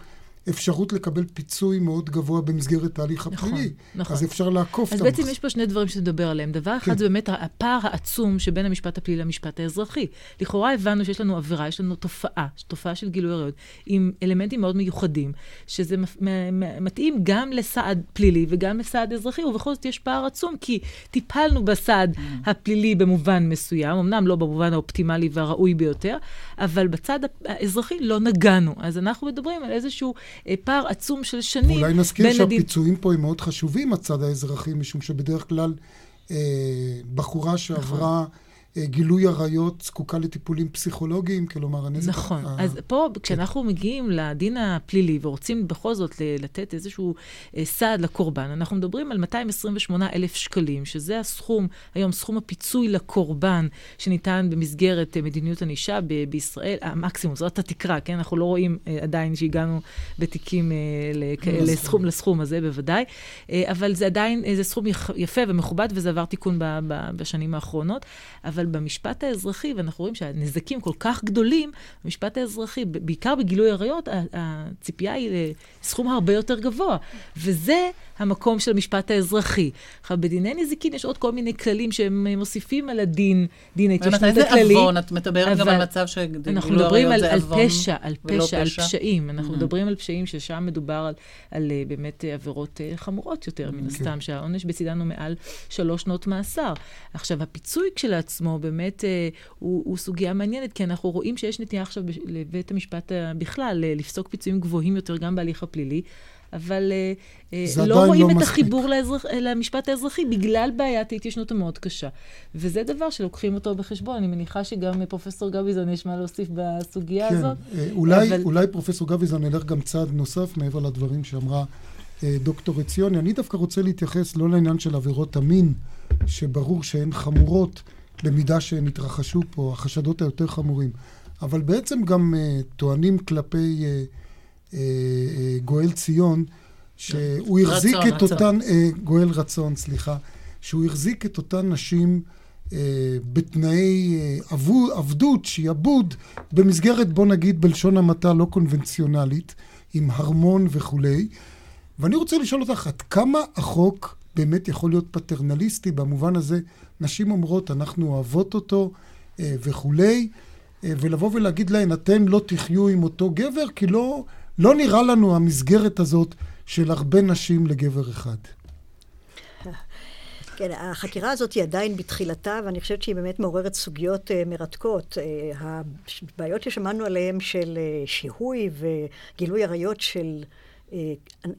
אפשרות לקבל פיצוי מאוד גבוה במסגרת ההליך נכון, הפלילי. נכון. אז אפשר לעקוף את המחסום. אז בעצם יש פה שני דברים שתדבר עליהם. דבר כן. אחד זה באמת הפער העצום שבין המשפט הפלילי למשפט האזרחי. לכאורה הבנו שיש לנו עבירה, יש לנו תופעה, תופעה של גילוי עריות, עם אלמנטים מאוד מיוחדים, שזה מתאים גם לסעד פלילי וגם לסעד אזרחי, ובכל זאת יש פער עצום, כי טיפלנו בסעד mm. הפלילי במובן מסוים, אמנם לא במובן האופטימלי והראוי ביותר, אבל בצד האזרחי לא נגענו. אז אנחנו מדברים על איזשהו פער עצום של שנים. אולי נזכיר שהפיצויים הדין... פה הם מאוד חשובים, הצד האזרחי, משום שבדרך כלל אה, בחורה שעברה... נכון. אה, גילוי עריות זקוקה לטיפולים פסיכולוגיים, כלומר הנזק... נכון. ה... אז פה, כן. כשאנחנו מגיעים לדין הפלילי ורוצים בכל זאת לתת איזשהו אה, סעד לקורבן, אנחנו מדברים על 228 אלף שקלים, שזה הסכום, היום סכום הפיצוי לקורבן שניתן במסגרת אה, מדיניות ענישה ב- בישראל, המקסימום, זאת התקרה, כן? אנחנו לא רואים עדיין שהגענו בתיקים לסכום, לסכום הזה, בוודאי, אבל זה עדיין, זה סכום יפה ומכובד, וזה עבר תיקון בשנים האחרונות. אבל במשפט האזרחי, ואנחנו רואים שהנזקים כל כך גדולים, במשפט האזרחי, בעיקר בגילוי עריות, הציפייה היא לסכום הרבה יותר גבוה. וזה המקום של המשפט האזרחי. עכשיו, בדיני נזיקין יש עוד כל מיני כללים שהם מוסיפים על הדין, דין ההתיישנות הכללי. ומתי זה עוון? את מדברת גם על מצב שגילוי עריות זה עוון אנחנו מדברים על פשע, על פשע, על פשעים. אנחנו mm-hmm. מדברים על פשעים ששם מדובר על, על אה, באמת אה, עבירות אה, חמורות יותר, מן הסתם, כן. שהעונש בצידן הוא מעל שלוש שנות מאסר. עכשיו, הפיצוי כשלעצמו באמת הוא, הוא סוגיה מעניינת, כי אנחנו רואים שיש נטייה עכשיו לבית המשפט בכלל לפסוק פיצויים גבוהים יותר גם בהליך הפלילי. אבל אה, אה, לא רואים לא את מספיק. החיבור לאזרח, למשפט האזרחי בגלל בעיית ההתיישנות המאוד קשה. וזה דבר שלוקחים אותו בחשבון. אני מניחה שגם פרופסור גביזון יש מה להוסיף בסוגיה כן, הזאת. אה, אולי, אבל... אולי פרופסור גביזון ילך גם צעד נוסף מעבר לדברים שאמרה דוקטור עציוני. אני דווקא רוצה להתייחס לא לעניין של עבירות המין, שברור שהן חמורות במידה שהן התרחשו פה, החשדות היותר חמורים, אבל בעצם גם טוענים כלפי... אה, אה, גואל ציון, שהוא החזיק רצון, את רצון. אותן, אה, גואל רצון, סליחה, שהוא החזיק את אותן נשים בתנאי עבדות, שיעבוד, במסגרת, בוא נגיד, בלשון המעטה לא קונבנציונלית, עם הרמון וכולי. ואני רוצה לשאול אותך, עד כמה החוק באמת יכול להיות פטרנליסטי במובן הזה, נשים אומרות, אנחנו אוהבות אותו וכולי, ולבוא ולהגיד להן, אתן לא תחיו עם אותו גבר, כי לא, לא נראה לנו המסגרת הזאת של הרבה נשים לגבר אחד. כן, החקירה הזאת היא עדיין בתחילתה, ואני חושבת שהיא באמת מעוררת סוגיות uh, מרתקות. Uh, הבעיות ששמענו עליהן של uh, שיהוי וגילוי עריות של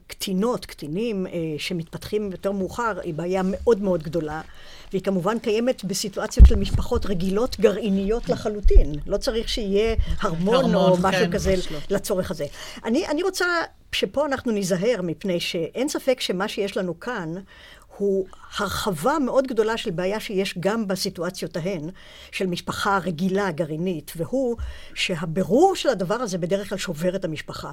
קטינות, קטינים, uh, שמתפתחים יותר מאוחר, היא בעיה מאוד מאוד גדולה. והיא כמובן קיימת בסיטואציות של משפחות רגילות, גרעיניות לחלוטין. לא צריך שיהיה הרמון או משהו כן, כזה לא. לצורך הזה. אני, אני רוצה שפה אנחנו ניזהר, מפני שאין ספק שמה שיש לנו כאן הוא הרחבה מאוד גדולה של בעיה שיש גם בסיטואציות ההן, של משפחה רגילה, גרעינית, והוא שהבירור של הדבר הזה בדרך כלל שובר את המשפחה.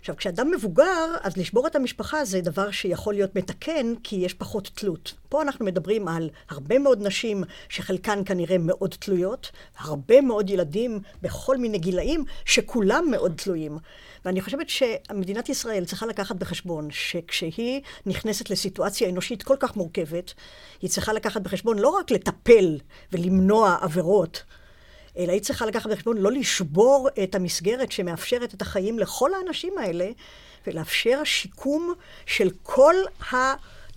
עכשיו, כשאדם מבוגר, אז לשבור את המשפחה זה דבר שיכול להיות מתקן, כי יש פחות תלות. פה אנחנו מדברים על הרבה מאוד נשים שחלקן כנראה מאוד תלויות, הרבה מאוד ילדים בכל מיני גילאים שכולם מאוד תלויים. ואני חושבת שמדינת ישראל צריכה לקחת בחשבון שכשהיא נכנסת לסיטואציה אנושית כל כך מורכבת, היא צריכה לקחת בחשבון לא רק לטפל ולמנוע עבירות, אלא היא צריכה לקחת בחשבון לא לשבור את המסגרת שמאפשרת את החיים לכל האנשים האלה, ולאפשר שיקום של כל ה...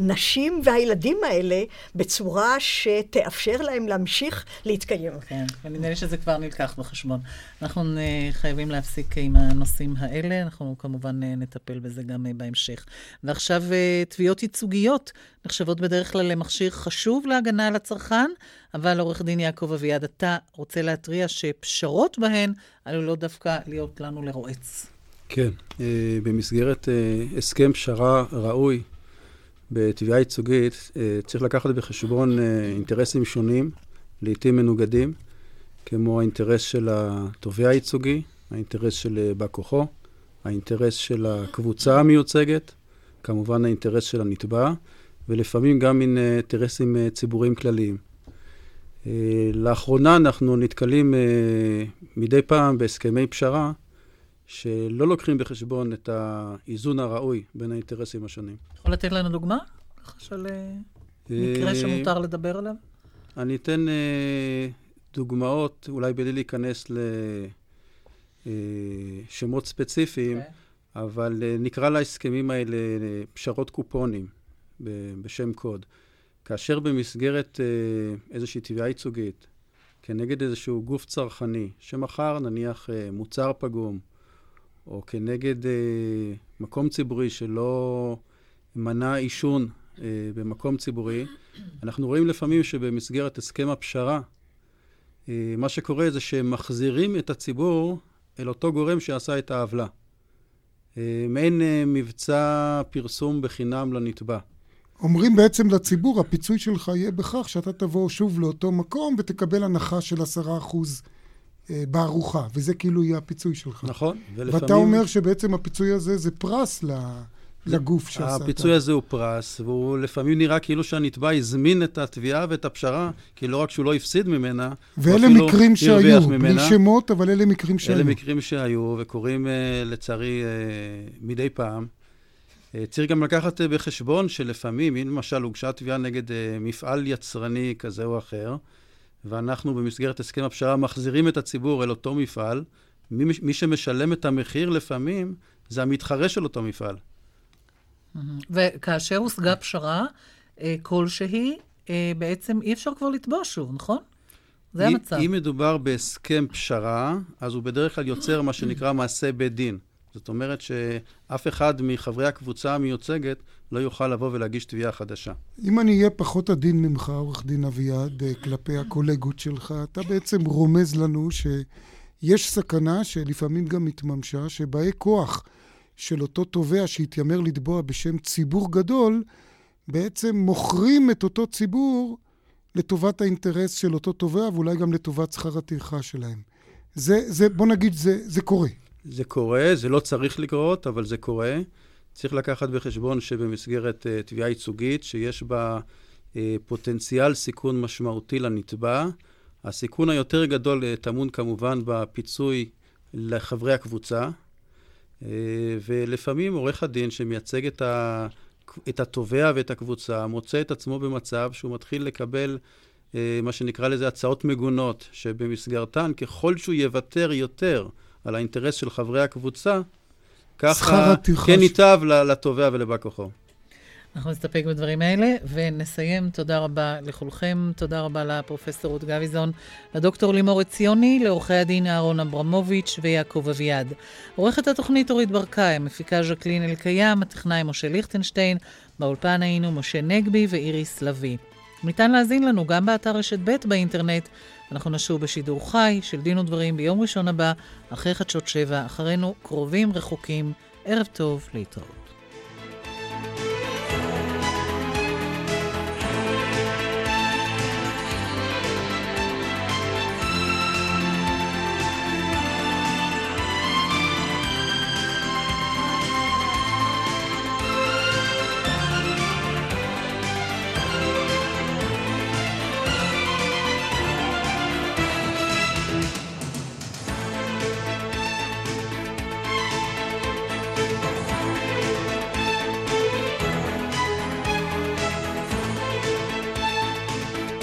הנשים והילדים האלה בצורה שתאפשר להם להמשיך להתקיים. כן, ונדמה לי שזה כבר נלקח בחשבון. אנחנו חייבים להפסיק עם הנושאים האלה, אנחנו כמובן נטפל בזה גם בהמשך. ועכשיו תביעות ייצוגיות נחשבות בדרך כלל למכשיר חשוב להגנה על הצרכן, אבל עורך דין יעקב אביעד, אתה רוצה להתריע שפשרות בהן עלולות דווקא להיות לנו לרועץ. כן, אה, במסגרת אה, הסכם פשרה ראוי בתביעה ייצוגית אה, צריך לקחת בחשבון אה, אינטרסים שונים, לעיתים מנוגדים, כמו האינטרס של התובע הייצוגי, האינטרס של אה, בא כוחו, האינטרס של הקבוצה המיוצגת, כמובן האינטרס של הנתבע, ולפעמים גם אינטרסים ציבוריים כלליים. לאחרונה אנחנו נתקלים מדי פעם בהסכמי פשרה שלא לוקחים בחשבון את האיזון הראוי בין האינטרסים השונים. יכול לתת לנו דוגמה? ככה של אה, מקרה אה, שמותר לדבר עליו? אני אתן אה, דוגמאות, אולי בלי להיכנס לשמות ספציפיים, okay. אוקיי. אבל נקרא להסכמים האלה פשרות קופונים בשם קוד. כאשר במסגרת איזושהי תביעה ייצוגית, כנגד איזשהו גוף צרכני, שמכר נניח מוצר פגום, או כנגד אה, מקום ציבורי שלא מנע עישון אה, במקום ציבורי, אנחנו רואים לפעמים שבמסגרת הסכם הפשרה, אה, מה שקורה זה שהם מחזירים את הציבור אל אותו גורם שעשה את העוולה. אה, מעין אה, מבצע פרסום בחינם לנתבע. אומרים בעצם לציבור, הפיצוי שלך יהיה בכך שאתה תבוא שוב לאותו מקום ותקבל הנחה של עשרה אחוז בארוחה, וזה כאילו יהיה הפיצוי שלך. נכון, ולפעמים... ואתה אומר שבעצם הפיצוי הזה זה פרס לגוף שעשה את הפיצוי הזה הוא פרס, והוא לפעמים נראה כאילו שהנתבע הזמין את התביעה ואת הפשרה, כי לא רק שהוא לא הפסיד ממנה, ואלה מקרים שהיו, בלי שמות, אבל אלה מקרים שהיו. אלה מקרים שהיו, וקורים אה, לצערי אה, מדי פעם. צריך גם לקחת בחשבון שלפעמים, אם למשל הוגשה תביעה נגד מפעל יצרני כזה או אחר, ואנחנו במסגרת הסכם הפשרה מחזירים את הציבור אל אותו מפעל, מי, מי שמשלם את המחיר לפעמים זה המתחרה של אותו מפעל. וכאשר הושגה פשרה אה, כלשהי, אה, בעצם אי אפשר כבר לתבוע שוב, נכון? זה המצב. אם מדובר בהסכם פשרה, אז הוא בדרך כלל יוצר מה שנקרא מעשה בית דין. זאת אומרת שאף אחד מחברי הקבוצה המיוצגת לא יוכל לבוא ולהגיש תביעה חדשה. אם אני אהיה פחות עדין ממך, עורך דין אביעד, אה, כלפי הקולגות שלך, אתה בעצם רומז לנו שיש סכנה שלפעמים גם התממשה, שבאי כוח של אותו תובע שהתיימר לתבוע בשם ציבור גדול, בעצם מוכרים את אותו ציבור לטובת האינטרס של אותו תובע, ואולי גם לטובת שכר הטרחה שלהם. זה, זה, בוא נגיד, זה, זה קורה. זה קורה, זה לא צריך לקרות, אבל זה קורה. צריך לקחת בחשבון שבמסגרת uh, תביעה ייצוגית, שיש בה uh, פוטנציאל סיכון משמעותי לנתבע, הסיכון היותר גדול uh, טמון כמובן בפיצוי לחברי הקבוצה, uh, ולפעמים עורך הדין שמייצג את, ה, את התובע ואת הקבוצה, מוצא את עצמו במצב שהוא מתחיל לקבל אה, מה שנקרא לזה הצעות מגונות, שבמסגרתן ככל שהוא יוותר יותר על האינטרס של חברי הקבוצה, ככה כן ייטב לתובע ולבא כוחו. אנחנו נסתפק בדברים האלה ונסיים. תודה רבה לכולכם. תודה רבה לפרופסור רות גביזון, לדוקטור לימור עציוני, לעורכי הדין אהרון אברמוביץ' ויעקב אביעד. עורכת התוכנית אורית ברקאי, המפיקה ז'קלין אלקיים, הטכנאי משה ליכטנשטיין, באולפן היינו משה נגבי ואיריס לביא. ניתן להזין לנו גם באתר רשת ב' באינטרנט. אנחנו נשוב בשידור חי של דין ודברים ביום ראשון הבא, אחרי חדשות שבע, אחרינו קרובים רחוקים. ערב טוב, להתראות.